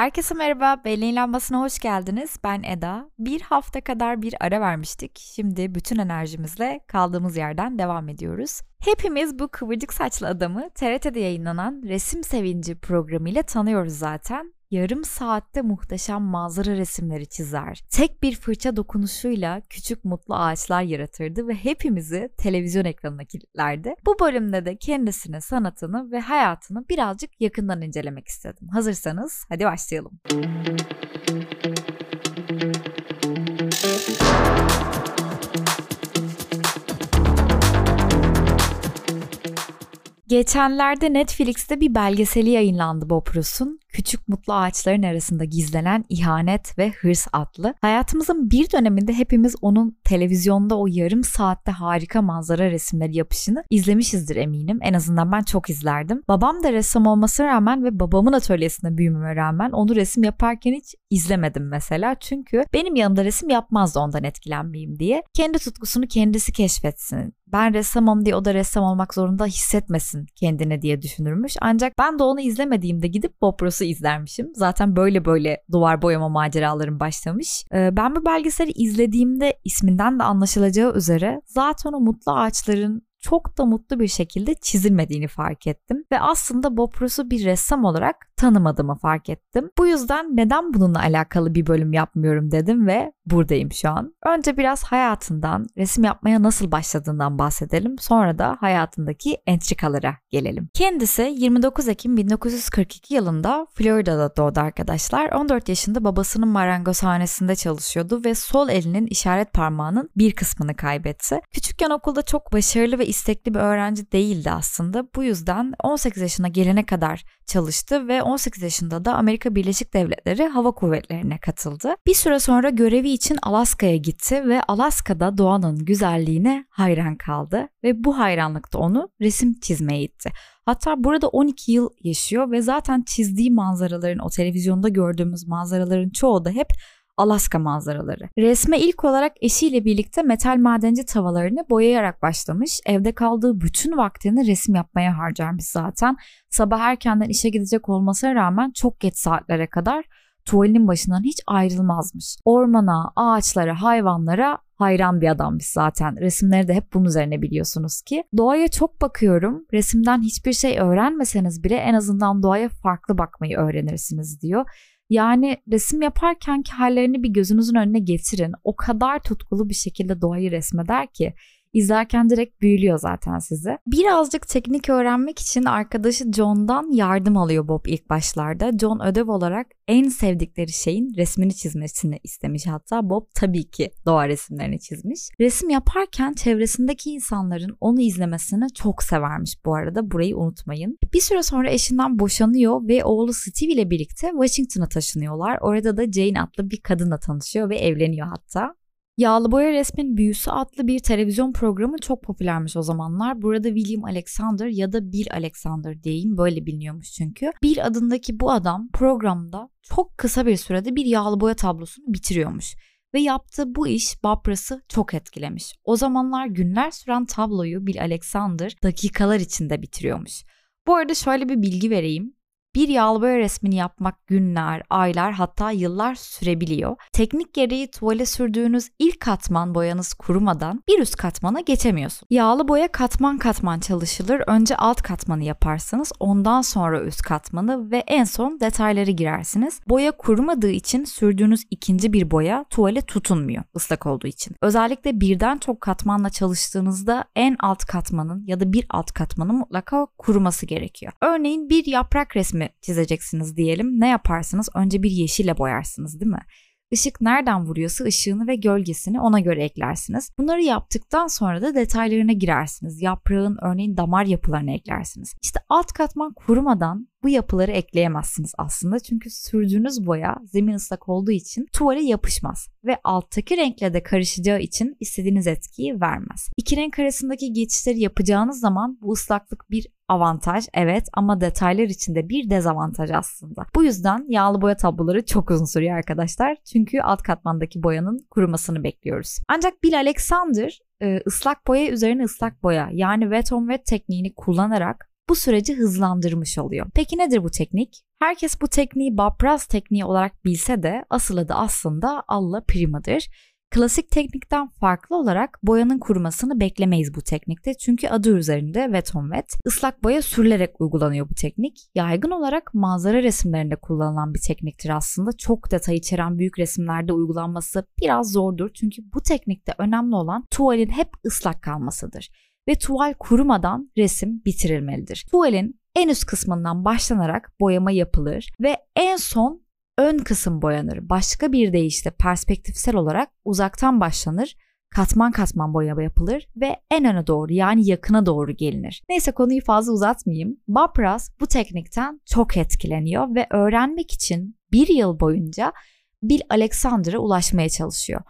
Herkese merhaba, Belleğin Lambası'na hoş geldiniz. Ben Eda. Bir hafta kadar bir ara vermiştik. Şimdi bütün enerjimizle kaldığımız yerden devam ediyoruz. Hepimiz bu kıvırcık saçlı adamı TRT'de yayınlanan Resim Sevinci programıyla tanıyoruz zaten yarım saatte muhteşem manzara resimleri çizer. Tek bir fırça dokunuşuyla küçük mutlu ağaçlar yaratırdı ve hepimizi televizyon ekranına kilitlerdi. Bu bölümde de kendisini, sanatını ve hayatını birazcık yakından incelemek istedim. Hazırsanız hadi başlayalım. Geçenlerde Netflix'te bir belgeseli yayınlandı Bob Ross'un. Küçük Mutlu Ağaçların Arasında Gizlenen İhanet ve Hırs adlı. Hayatımızın bir döneminde hepimiz onun televizyonda o yarım saatte harika manzara resimleri yapışını izlemişizdir eminim. En azından ben çok izlerdim. Babam da ressam olmasına rağmen ve babamın atölyesinde büyümeme rağmen onu resim yaparken hiç izlemedim mesela. Çünkü benim yanımda resim yapmazdı ondan etkilenmeyeyim diye. Kendi tutkusunu kendisi keşfetsin. Ben ressamım diye o da ressam olmak zorunda hissetmesin kendine diye düşünürmüş. Ancak ben de onu izlemediğimde gidip Bob Ross'u izlermişim. Zaten böyle böyle duvar boyama maceralarım başlamış. Ee, ben bu belgeseli izlediğimde isminden de anlaşılacağı üzere zaten o mutlu ağaçların çok da mutlu bir şekilde çizilmediğini fark ettim ve aslında Bob Ross'u bir ressam olarak tanımadığımı fark ettim. Bu yüzden neden bununla alakalı bir bölüm yapmıyorum dedim ve buradayım şu an. Önce biraz hayatından, resim yapmaya nasıl başladığından bahsedelim. Sonra da hayatındaki entrikalara gelelim. Kendisi 29 Ekim 1942 yılında Florida'da doğdu arkadaşlar. 14 yaşında babasının marangozhanesinde çalışıyordu ve sol elinin işaret parmağının bir kısmını kaybetti. Küçükken okulda çok başarılı ve istekli bir öğrenci değildi aslında. Bu yüzden 18 yaşına gelene kadar çalıştı ve 18 yaşında da Amerika Birleşik Devletleri Hava Kuvvetleri'ne katıldı. Bir süre sonra görevi için Alaska'ya gitti ve Alaska'da doğanın güzelliğine hayran kaldı ve bu hayranlık da onu resim çizmeye itti. Hatta burada 12 yıl yaşıyor ve zaten çizdiği manzaraların o televizyonda gördüğümüz manzaraların çoğu da hep Alaska manzaraları. Resme ilk olarak eşiyle birlikte metal madenci tavalarını boyayarak başlamış. Evde kaldığı bütün vaktini resim yapmaya harcarmış zaten. Sabah erkenden işe gidecek olmasına rağmen çok geç saatlere kadar tuvalin başından hiç ayrılmazmış. Ormana, ağaçlara, hayvanlara hayran bir adammış zaten. Resimleri de hep bunun üzerine biliyorsunuz ki. Doğaya çok bakıyorum. Resimden hiçbir şey öğrenmeseniz bile en azından doğaya farklı bakmayı öğrenirsiniz diyor. Yani resim yaparkenki hallerini bir gözünüzün önüne getirin. O kadar tutkulu bir şekilde doğayı resmeder ki izlerken direkt büyülüyor zaten sizi. Birazcık teknik öğrenmek için arkadaşı John'dan yardım alıyor Bob ilk başlarda. John ödev olarak en sevdikleri şeyin resmini çizmesini istemiş hatta. Bob tabii ki doğa resimlerini çizmiş. Resim yaparken çevresindeki insanların onu izlemesini çok severmiş bu arada. Burayı unutmayın. Bir süre sonra eşinden boşanıyor ve oğlu Steve ile birlikte Washington'a taşınıyorlar. Orada da Jane adlı bir kadınla tanışıyor ve evleniyor hatta. Yağlı Boya Resmin Büyüsü adlı bir televizyon programı çok popülermiş o zamanlar. Burada William Alexander ya da Bill Alexander diyeyim böyle biliniyormuş çünkü. Bill adındaki bu adam programda çok kısa bir sürede bir yağlı boya tablosunu bitiriyormuş. Ve yaptığı bu iş Bapras'ı çok etkilemiş. O zamanlar günler süren tabloyu Bill Alexander dakikalar içinde bitiriyormuş. Bu arada şöyle bir bilgi vereyim. Bir yağlı boya resmini yapmak günler, aylar hatta yıllar sürebiliyor. Teknik gereği tuvale sürdüğünüz ilk katman boyanız kurumadan bir üst katmana geçemiyorsun. Yağlı boya katman katman çalışılır. Önce alt katmanı yaparsınız, ondan sonra üst katmanı ve en son detayları girersiniz. Boya kurumadığı için sürdüğünüz ikinci bir boya tuvale tutunmuyor ıslak olduğu için. Özellikle birden çok katmanla çalıştığınızda en alt katmanın ya da bir alt katmanın mutlaka kuruması gerekiyor. Örneğin bir yaprak resmi resmi çizeceksiniz diyelim. Ne yaparsınız? Önce bir yeşille boyarsınız değil mi? Işık nereden vuruyorsa ışığını ve gölgesini ona göre eklersiniz. Bunları yaptıktan sonra da detaylarına girersiniz. Yaprağın örneğin damar yapılarını eklersiniz. İşte alt katman kurumadan bu yapıları ekleyemezsiniz aslında. Çünkü sürdüğünüz boya zemin ıslak olduğu için tuvale yapışmaz ve alttaki renkle de karışacağı için istediğiniz etkiyi vermez. İki renk arasındaki geçişleri yapacağınız zaman bu ıslaklık bir avantaj evet ama detaylar içinde bir dezavantaj aslında. Bu yüzden yağlı boya tabloları çok uzun sürüyor arkadaşlar. Çünkü alt katmandaki boyanın kurumasını bekliyoruz. Ancak Bill Alexander e, ıslak boya üzerine ıslak boya yani wet on wet tekniğini kullanarak bu süreci hızlandırmış oluyor. Peki nedir bu teknik? Herkes bu tekniği Ross tekniği olarak bilse de asıl adı aslında Alla Prima'dır. Klasik teknikten farklı olarak boyanın kurumasını beklemeyiz bu teknikte çünkü adı üzerinde wet on wet. Islak boya sürülerek uygulanıyor bu teknik. Yaygın olarak manzara resimlerinde kullanılan bir tekniktir aslında. Çok detay içeren büyük resimlerde uygulanması biraz zordur çünkü bu teknikte önemli olan tuvalin hep ıslak kalmasıdır ve tuval kurumadan resim bitirilmelidir. Tuvalin en üst kısmından başlanarak boyama yapılır ve en son ön kısım boyanır. Başka bir deyişle perspektifsel olarak uzaktan başlanır, katman katman boyama yapılır ve en öne doğru yani yakına doğru gelinir. Neyse konuyu fazla uzatmayayım. Ross bu teknikten çok etkileniyor ve öğrenmek için bir yıl boyunca Bill Alexander'a ulaşmaya çalışıyor.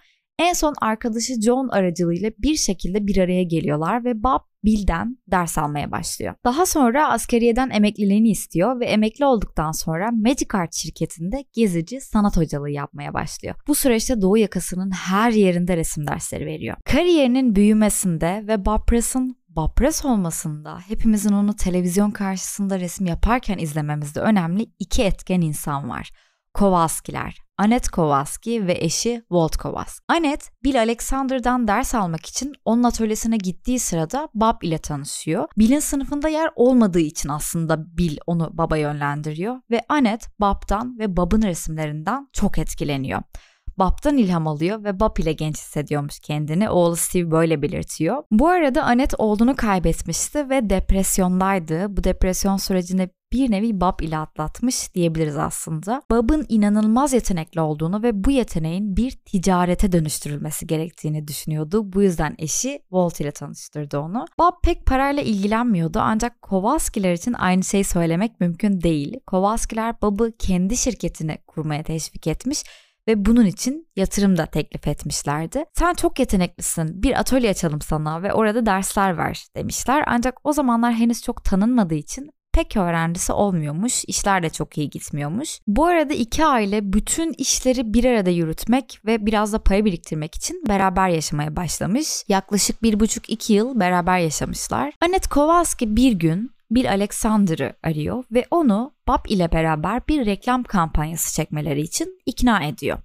En son arkadaşı John aracılığıyla bir şekilde bir araya geliyorlar ve Bob Bill'den ders almaya başlıyor. Daha sonra askeriyeden emekliliğini istiyor ve emekli olduktan sonra Magic Art şirketinde gezici sanat hocalığı yapmaya başlıyor. Bu süreçte Doğu yakasının her yerinde resim dersleri veriyor. Kariyerinin büyümesinde ve Bob Press'ın Bob Press olmasında hepimizin onu televizyon karşısında resim yaparken izlememizde önemli iki etken insan var. Kowalski'ler, Annette Kowalski ve eşi Walt Kowalski. Annette, Bill Alexander'dan ders almak için onun atölyesine gittiği sırada Bob ile tanışıyor. Bill'in sınıfında yer olmadığı için aslında Bill onu baba yönlendiriyor ve Annette Bob'dan ve Bob'un resimlerinden çok etkileniyor. Bob'dan ilham alıyor ve Bob ile genç hissediyormuş kendini. Oğlu Steve böyle belirtiyor. Bu arada Annette oğlunu kaybetmişti ve depresyondaydı. Bu depresyon sürecini bir nevi Bob ile atlatmış diyebiliriz aslında. Bob'ın inanılmaz yetenekli olduğunu ve bu yeteneğin bir ticarete dönüştürülmesi gerektiğini düşünüyordu. Bu yüzden eşi Walt ile tanıştırdı onu. Bob pek parayla ilgilenmiyordu ancak Kowalski'ler için aynı şeyi söylemek mümkün değil. Kowalski'ler Bob'ı kendi şirketini kurmaya teşvik etmiş ve bunun için yatırım da teklif etmişlerdi. Sen çok yeteneklisin bir atölye açalım sana ve orada dersler ver demişler. Ancak o zamanlar henüz çok tanınmadığı için pek öğrencisi olmuyormuş, işler de çok iyi gitmiyormuş. Bu arada iki aile bütün işleri bir arada yürütmek ve biraz da para biriktirmek için beraber yaşamaya başlamış. Yaklaşık bir buçuk iki yıl beraber yaşamışlar. Annette Kowalski bir gün Bill Alexander'ı arıyor ve onu Bob ile beraber bir reklam kampanyası çekmeleri için ikna ediyor.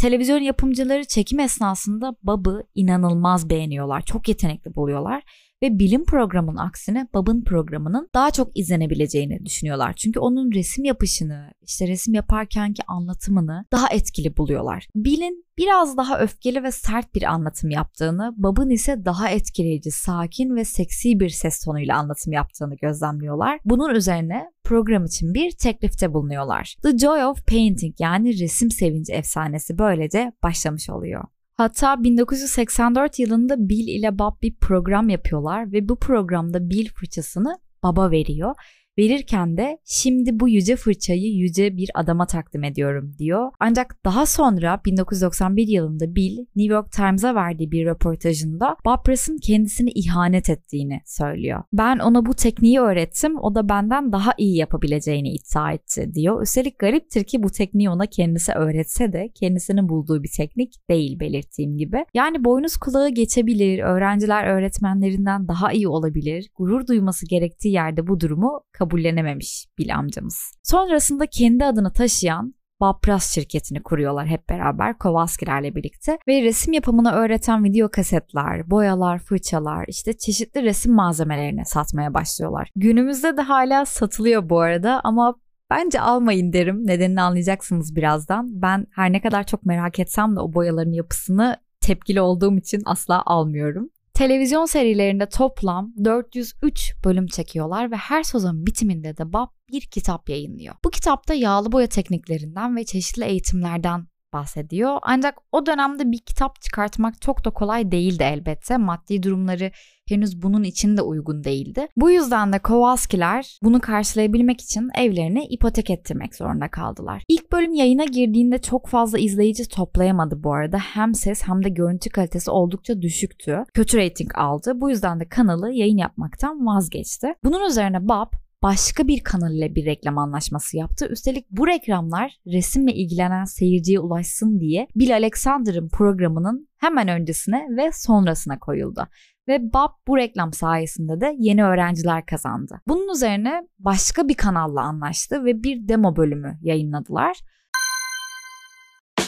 Televizyon yapımcıları çekim esnasında Bob'ı inanılmaz beğeniyorlar. Çok yetenekli buluyorlar ve bilim programının aksine Bob'ın programının daha çok izlenebileceğini düşünüyorlar. Çünkü onun resim yapışını, işte resim yaparkenki anlatımını daha etkili buluyorlar. Bill'in biraz daha öfkeli ve sert bir anlatım yaptığını, Bob'ın ise daha etkileyici, sakin ve seksi bir ses tonuyla anlatım yaptığını gözlemliyorlar. Bunun üzerine program için bir teklifte bulunuyorlar. The Joy of Painting yani resim sevinci efsanesi böylece başlamış oluyor. Hatta 1984 yılında Bill ile Bob bir program yapıyorlar ve bu programda Bill fırçasını Bob'a veriyor Verirken de şimdi bu yüce fırçayı yüce bir adama takdim ediyorum diyor. Ancak daha sonra 1991 yılında Bill New York Times'a verdiği bir röportajında Bob Ross'ın kendisini ihanet ettiğini söylüyor. Ben ona bu tekniği öğrettim o da benden daha iyi yapabileceğini iddia etti diyor. Üstelik gariptir ki bu tekniği ona kendisi öğretse de kendisinin bulduğu bir teknik değil belirttiğim gibi. Yani boynuz kulağı geçebilir, öğrenciler öğretmenlerinden daha iyi olabilir, gurur duyması gerektiği yerde bu durumu kabullenememiş Bill amcamız. Sonrasında kendi adını taşıyan Bapras şirketini kuruyorlar hep beraber Kowalski'lerle birlikte ve resim yapımını öğreten video kasetler, boyalar, fırçalar, işte çeşitli resim malzemelerini satmaya başlıyorlar. Günümüzde de hala satılıyor bu arada ama Bence almayın derim. Nedenini anlayacaksınız birazdan. Ben her ne kadar çok merak etsem de o boyaların yapısını tepkili olduğum için asla almıyorum. Televizyon serilerinde toplam 403 bölüm çekiyorlar ve her sezon bitiminde de Bob bir kitap yayınlıyor. Bu kitapta yağlı boya tekniklerinden ve çeşitli eğitimlerden bahsediyor. Ancak o dönemde bir kitap çıkartmak çok da kolay değildi elbette. Maddi durumları henüz bunun için de uygun değildi. Bu yüzden de Kowalski'ler bunu karşılayabilmek için evlerini ipotek ettirmek zorunda kaldılar. İlk bölüm yayına girdiğinde çok fazla izleyici toplayamadı bu arada. Hem ses hem de görüntü kalitesi oldukça düşüktü. Kötü reyting aldı. Bu yüzden de kanalı yayın yapmaktan vazgeçti. Bunun üzerine Bob başka bir kanal ile bir reklam anlaşması yaptı. Üstelik bu reklamlar resimle ilgilenen seyirciye ulaşsın diye Bill Alexander'ın programının hemen öncesine ve sonrasına koyuldu. Ve Bob bu reklam sayesinde de yeni öğrenciler kazandı. Bunun üzerine başka bir kanalla anlaştı ve bir demo bölümü yayınladılar.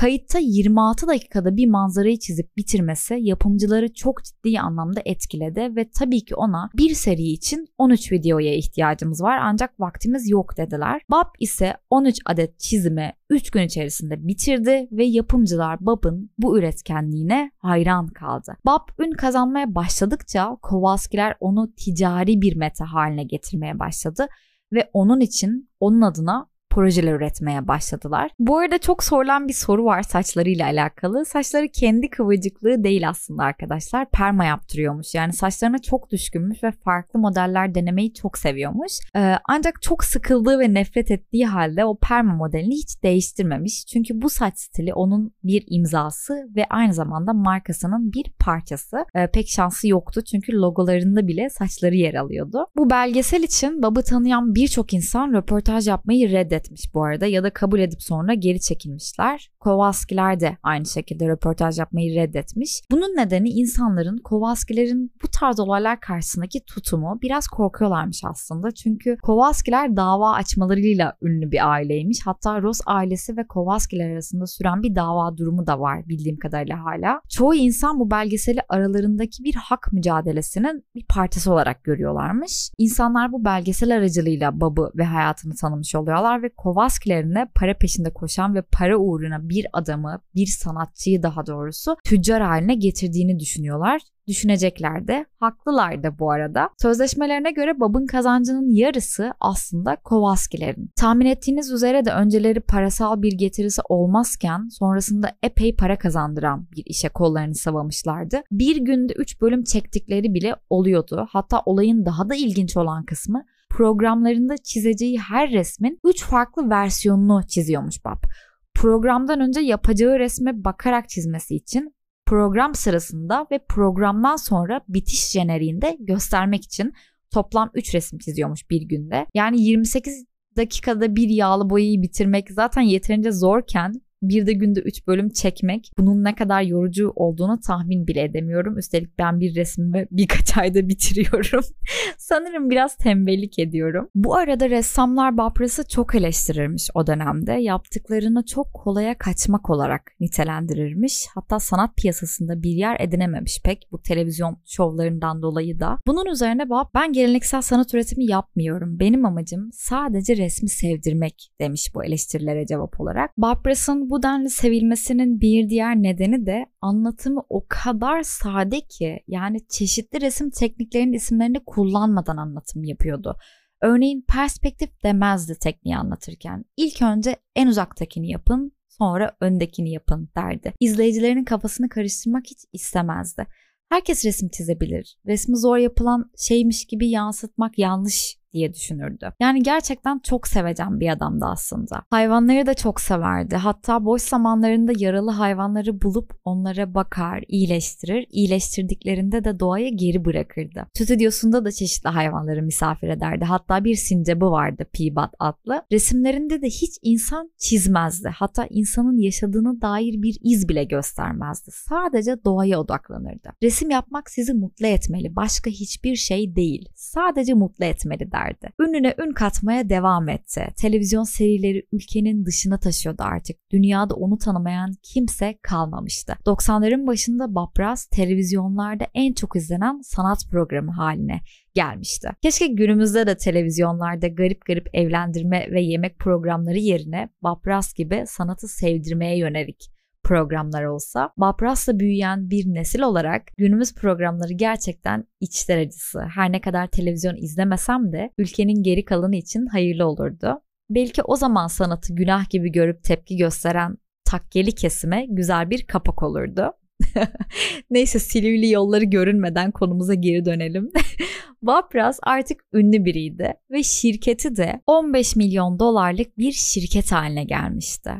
Kayıtta 26 dakikada bir manzarayı çizip bitirmesi yapımcıları çok ciddi anlamda etkiledi ve tabii ki ona bir seri için 13 videoya ihtiyacımız var ancak vaktimiz yok dediler. Bob ise 13 adet çizimi 3 gün içerisinde bitirdi ve yapımcılar Bob'ın bu üretkenliğine hayran kaldı. Bob ün kazanmaya başladıkça Kowalskiler onu ticari bir meta haline getirmeye başladı ve onun için onun adına projeler üretmeye başladılar. Bu arada çok sorulan bir soru var saçlarıyla alakalı. Saçları kendi kıvırcıklığı değil aslında arkadaşlar. Perma yaptırıyormuş. Yani saçlarına çok düşkünmüş ve farklı modeller denemeyi çok seviyormuş. Ee, ancak çok sıkıldığı ve nefret ettiği halde o perma modelini hiç değiştirmemiş. Çünkü bu saç stili onun bir imzası ve aynı zamanda markasının bir parçası. Ee, pek şansı yoktu çünkü logolarında bile saçları yer alıyordu. Bu belgesel için Bob'ı tanıyan birçok insan röportaj yapmayı reddetti etmiş bu arada ya da kabul edip sonra geri çekilmişler. Kowalskiler de aynı şekilde röportaj yapmayı reddetmiş. Bunun nedeni insanların Kowalskilerin bu tarz olaylar karşısındaki tutumu biraz korkuyorlarmış aslında. Çünkü Kowalskiler dava açmalarıyla ünlü bir aileymiş. Hatta Ross ailesi ve Kowalskiler arasında süren bir dava durumu da var bildiğim kadarıyla hala. Çoğu insan bu belgeseli aralarındaki bir hak mücadelesinin bir parçası olarak görüyorlarmış. İnsanlar bu belgesel aracılığıyla Bob'u ve hayatını tanımış oluyorlar ve Kowalski'lerine para peşinde koşan ve para uğruna bir adamı, bir sanatçıyı daha doğrusu tüccar haline getirdiğini düşünüyorlar düşünecekler de haklılar da bu arada. Sözleşmelerine göre Bob'un kazancının yarısı aslında Kowalski'lerin. Tahmin ettiğiniz üzere de önceleri parasal bir getirisi olmazken sonrasında epey para kazandıran bir işe kollarını sıvamışlardı. Bir günde 3 bölüm çektikleri bile oluyordu. Hatta olayın daha da ilginç olan kısmı programlarında çizeceği her resmin 3 farklı versiyonunu çiziyormuş Bob. Programdan önce yapacağı resme bakarak çizmesi için program sırasında ve programdan sonra bitiş jeneriğinde göstermek için toplam 3 resim çiziyormuş bir günde. Yani 28 dakikada bir yağlı boyayı bitirmek zaten yeterince zorken bir de günde 3 bölüm çekmek bunun ne kadar yorucu olduğunu tahmin bile edemiyorum. Üstelik ben bir resmimi birkaç ayda bitiriyorum. Sanırım biraz tembellik ediyorum. Bu arada ressamlar Bapras'ı çok eleştirirmiş o dönemde. Yaptıklarını çok kolaya kaçmak olarak nitelendirirmiş. Hatta sanat piyasasında bir yer edinememiş pek bu televizyon şovlarından dolayı da. Bunun üzerine Bob ben geleneksel sanat üretimi yapmıyorum. Benim amacım sadece resmi sevdirmek demiş bu eleştirilere cevap olarak. Bapras'ın bu denli sevilmesinin bir diğer nedeni de anlatımı o kadar sade ki yani çeşitli resim tekniklerinin isimlerini kullanmadan anlatım yapıyordu. Örneğin perspektif demezdi tekniği anlatırken. İlk önce en uzaktakini yapın, sonra öndekini yapın derdi. İzleyicilerin kafasını karıştırmak hiç istemezdi. Herkes resim çizebilir. Resmi zor yapılan şeymiş gibi yansıtmak yanlış diye düşünürdü. Yani gerçekten çok sevecen bir adamdı aslında. Hayvanları da çok severdi. Hatta boş zamanlarında yaralı hayvanları bulup onlara bakar, iyileştirir. İyileştirdiklerinde de doğaya geri bırakırdı. Stüdyosunda da çeşitli hayvanları misafir ederdi. Hatta bir sincabı vardı Peabody adlı. Resimlerinde de hiç insan çizmezdi. Hatta insanın yaşadığını dair bir iz bile göstermezdi. Sadece doğaya odaklanırdı. Resim yapmak sizi mutlu etmeli. Başka hiçbir şey değil. Sadece mutlu etmeli der gösterdi. Ününe ün katmaya devam etti. Televizyon serileri ülkenin dışına taşıyordu artık. Dünyada onu tanımayan kimse kalmamıştı. 90'ların başında Babras televizyonlarda en çok izlenen sanat programı haline gelmişti. Keşke günümüzde de televizyonlarda garip garip evlendirme ve yemek programları yerine Babras gibi sanatı sevdirmeye yönelik programlar olsa Bapras'la büyüyen bir nesil olarak günümüz programları gerçekten içler acısı. Her ne kadar televizyon izlemesem de ülkenin geri kalanı için hayırlı olurdu. Belki o zaman sanatı günah gibi görüp tepki gösteren takkeli kesime güzel bir kapak olurdu. Neyse Silivri yolları görünmeden konumuza geri dönelim. Vapras artık ünlü biriydi ve şirketi de 15 milyon dolarlık bir şirket haline gelmişti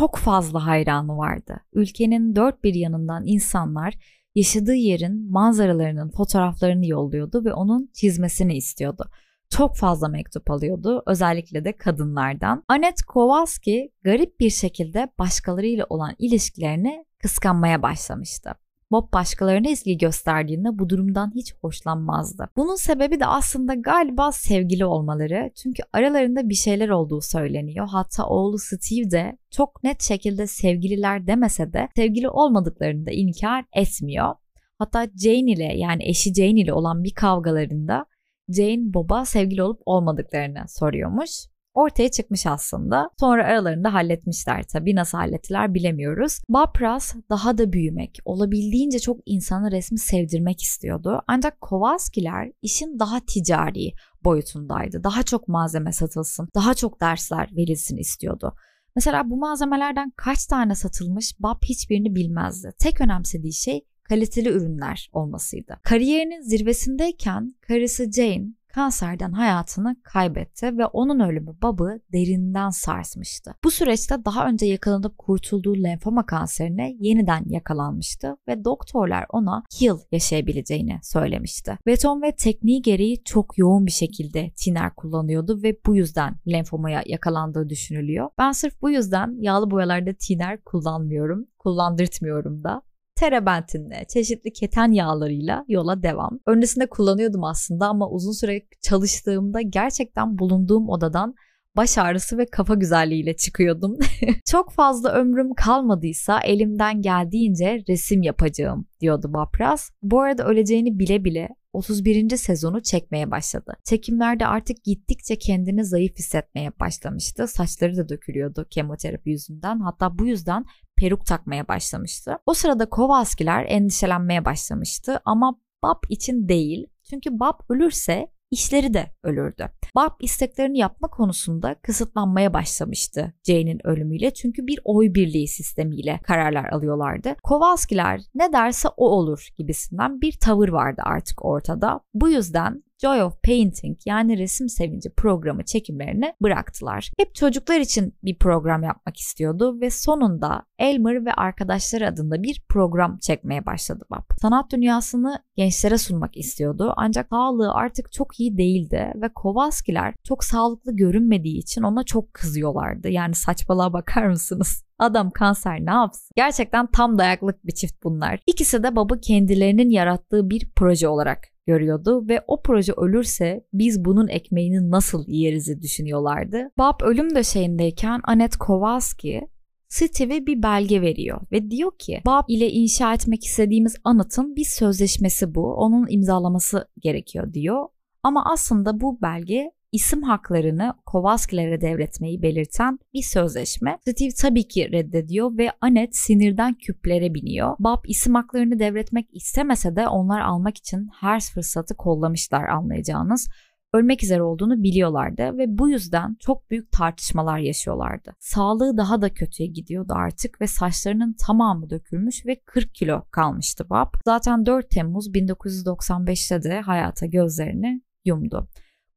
çok fazla hayranı vardı. Ülkenin dört bir yanından insanlar yaşadığı yerin manzaralarının fotoğraflarını yolluyordu ve onun çizmesini istiyordu. Çok fazla mektup alıyordu özellikle de kadınlardan. Anet Kowalski garip bir şekilde başkalarıyla olan ilişkilerini kıskanmaya başlamıştı. Bob başkalarına ilgi gösterdiğinde bu durumdan hiç hoşlanmazdı. Bunun sebebi de aslında galiba sevgili olmaları. Çünkü aralarında bir şeyler olduğu söyleniyor. Hatta oğlu Steve de çok net şekilde sevgililer demese de sevgili olmadıklarını da inkar etmiyor. Hatta Jane ile yani eşi Jane ile olan bir kavgalarında Jane Bob'a sevgili olup olmadıklarını soruyormuş ortaya çıkmış aslında. Sonra aralarında halletmişler tabii. Nasıl hallettiler bilemiyoruz. Ross daha da büyümek, olabildiğince çok insanı resmi sevdirmek istiyordu. Ancak Kowalski'ler işin daha ticari boyutundaydı. Daha çok malzeme satılsın, daha çok dersler verilsin istiyordu. Mesela bu malzemelerden kaç tane satılmış Bob hiçbirini bilmezdi. Tek önemsediği şey kaliteli ürünler olmasıydı. Kariyerinin zirvesindeyken karısı Jane kanserden hayatını kaybetti ve onun ölümü Bob'ı derinden sarsmıştı. Bu süreçte daha önce yakalanıp kurtulduğu lenfoma kanserine yeniden yakalanmıştı ve doktorlar ona yıl yaşayabileceğini söylemişti. Beton ve tekniği gereği çok yoğun bir şekilde tiner kullanıyordu ve bu yüzden lenfomaya yakalandığı düşünülüyor. Ben sırf bu yüzden yağlı boyalarda tiner kullanmıyorum, kullandırtmıyorum da terebentinle, çeşitli keten yağlarıyla yola devam. Öncesinde kullanıyordum aslında ama uzun süre çalıştığımda gerçekten bulunduğum odadan baş ağrısı ve kafa güzelliğiyle çıkıyordum. Çok fazla ömrüm kalmadıysa elimden geldiğince resim yapacağım diyordu Bapras. Bu arada öleceğini bile bile 31. sezonu çekmeye başladı. Çekimlerde artık gittikçe kendini zayıf hissetmeye başlamıştı. Saçları da dökülüyordu kemoterapi yüzünden. Hatta bu yüzden peruk takmaya başlamıştı. O sırada Kowalski'ler endişelenmeye başlamıştı ama Bob için değil. Çünkü Bob ölürse işleri de ölürdü. Bob isteklerini yapma konusunda kısıtlanmaya başlamıştı Jane'in ölümüyle çünkü bir oy birliği sistemiyle kararlar alıyorlardı. Kowalskiler ne derse o olur gibisinden bir tavır vardı artık ortada. Bu yüzden Joy of Painting yani resim sevinci programı çekimlerini bıraktılar. Hep çocuklar için bir program yapmak istiyordu ve sonunda Elmer ve arkadaşları adında bir program çekmeye başladı Bob. Sanat dünyasını gençlere sunmak istiyordu ancak sağlığı artık çok iyi değildi ve Kowalskiler çok sağlıklı görünmediği için ona çok kızıyorlardı. Yani saçmalığa bakar mısınız? Adam kanser ne yapsın? Gerçekten tam dayaklık bir çift bunlar. İkisi de Bob'u kendilerinin yarattığı bir proje olarak görüyordu ve o proje ölürse biz bunun ekmeğini nasıl yerizi düşünüyorlardı. Bob ölüm döşeğindeyken Annette Kowalski Steve'e bir belge veriyor ve diyor ki Bob ile inşa etmek istediğimiz anıtın bir sözleşmesi bu. Onun imzalaması gerekiyor diyor. Ama aslında bu belge isim haklarını Kowalski'lere devretmeyi belirten bir sözleşme. Steve tabii ki reddediyor ve Annette sinirden küplere biniyor. Bob isim haklarını devretmek istemese de onlar almak için her fırsatı kollamışlar anlayacağınız ölmek üzere olduğunu biliyorlardı ve bu yüzden çok büyük tartışmalar yaşıyorlardı. Sağlığı daha da kötüye gidiyordu artık ve saçlarının tamamı dökülmüş ve 40 kilo kalmıştı Bob. Zaten 4 Temmuz 1995'te de hayata gözlerini yumdu.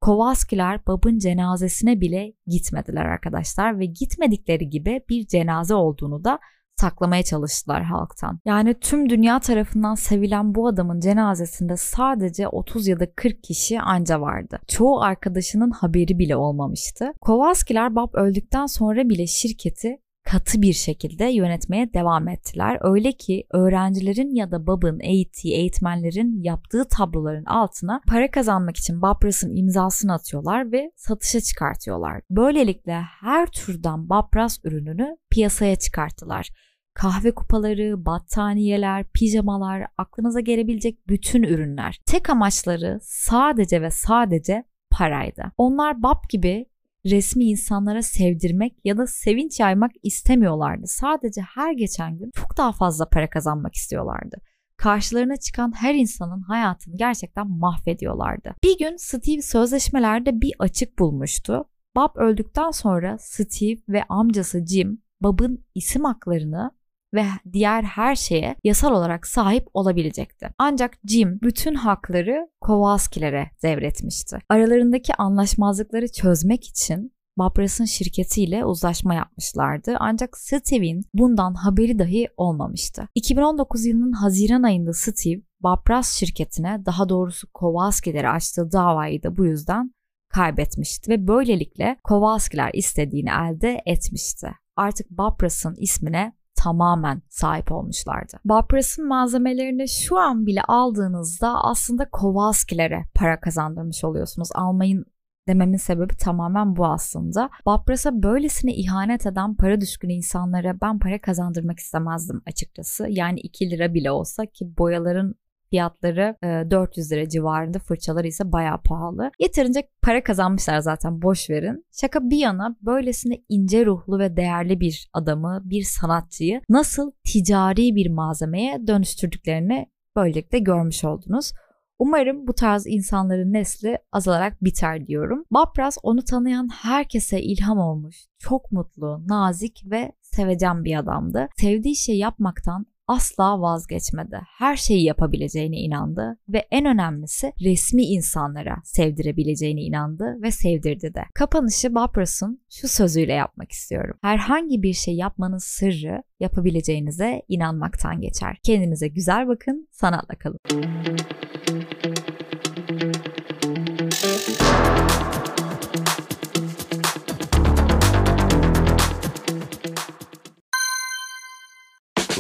Kowalskiler babın cenazesine bile gitmediler arkadaşlar ve gitmedikleri gibi bir cenaze olduğunu da saklamaya çalıştılar halktan. Yani tüm dünya tarafından sevilen bu adamın cenazesinde sadece 30 ya da 40 kişi anca vardı. Çoğu arkadaşının haberi bile olmamıştı. Kowalskiler Bob öldükten sonra bile şirketi katı bir şekilde yönetmeye devam ettiler. Öyle ki öğrencilerin ya da Bob'ın eğittiği eğitmenlerin yaptığı tabloların altına para kazanmak için Bapras'ın imzasını atıyorlar ve satışa çıkartıyorlar. Böylelikle her türden Bapras ürününü piyasaya çıkarttılar kahve kupaları, battaniyeler, pijamalar, aklınıza gelebilecek bütün ürünler. Tek amaçları sadece ve sadece paraydı. Onlar BAP gibi resmi insanlara sevdirmek ya da sevinç yaymak istemiyorlardı. Sadece her geçen gün çok daha fazla para kazanmak istiyorlardı. Karşılarına çıkan her insanın hayatını gerçekten mahvediyorlardı. Bir gün Steve sözleşmelerde bir açık bulmuştu. Bob öldükten sonra Steve ve amcası Jim Bob'ın isim haklarını ve diğer her şeye yasal olarak sahip olabilecekti. Ancak Jim bütün hakları Kowalski'lere devretmişti. Aralarındaki anlaşmazlıkları çözmek için Babras'ın şirketiyle uzlaşma yapmışlardı ancak Steve'in bundan haberi dahi olmamıştı. 2019 yılının Haziran ayında Steve, Babras şirketine daha doğrusu Kowalski'lere açtığı davayı da bu yüzden kaybetmişti ve böylelikle Kowalski'ler istediğini elde etmişti. Artık Babras'ın ismine tamamen sahip olmuşlardı. Bapras'ın malzemelerini şu an bile aldığınızda aslında Kowalski'lere para kazandırmış oluyorsunuz. Almayın dememin sebebi tamamen bu aslında. Bapras'a böylesine ihanet eden para düşkünü insanlara ben para kazandırmak istemezdim açıkçası. Yani 2 lira bile olsa ki boyaların Fiyatları 400 e, lira civarında fırçalar ise bayağı pahalı. Yeterince para kazanmışlar zaten boş verin. Şaka bir yana böylesine ince ruhlu ve değerli bir adamı, bir sanatçıyı nasıl ticari bir malzemeye dönüştürdüklerini böylelikle görmüş oldunuz. Umarım bu tarz insanların nesli azalarak biter diyorum. Bapras onu tanıyan herkese ilham olmuş. Çok mutlu, nazik ve sevecen bir adamdı. Sevdiği şey yapmaktan asla vazgeçmedi. Her şeyi yapabileceğine inandı ve en önemlisi resmi insanlara sevdirebileceğine inandı ve sevdirdi de. Kapanışı Bapras'ın şu sözüyle yapmak istiyorum. Herhangi bir şey yapmanın sırrı yapabileceğinize inanmaktan geçer. Kendinize güzel bakın, sanatla kalın.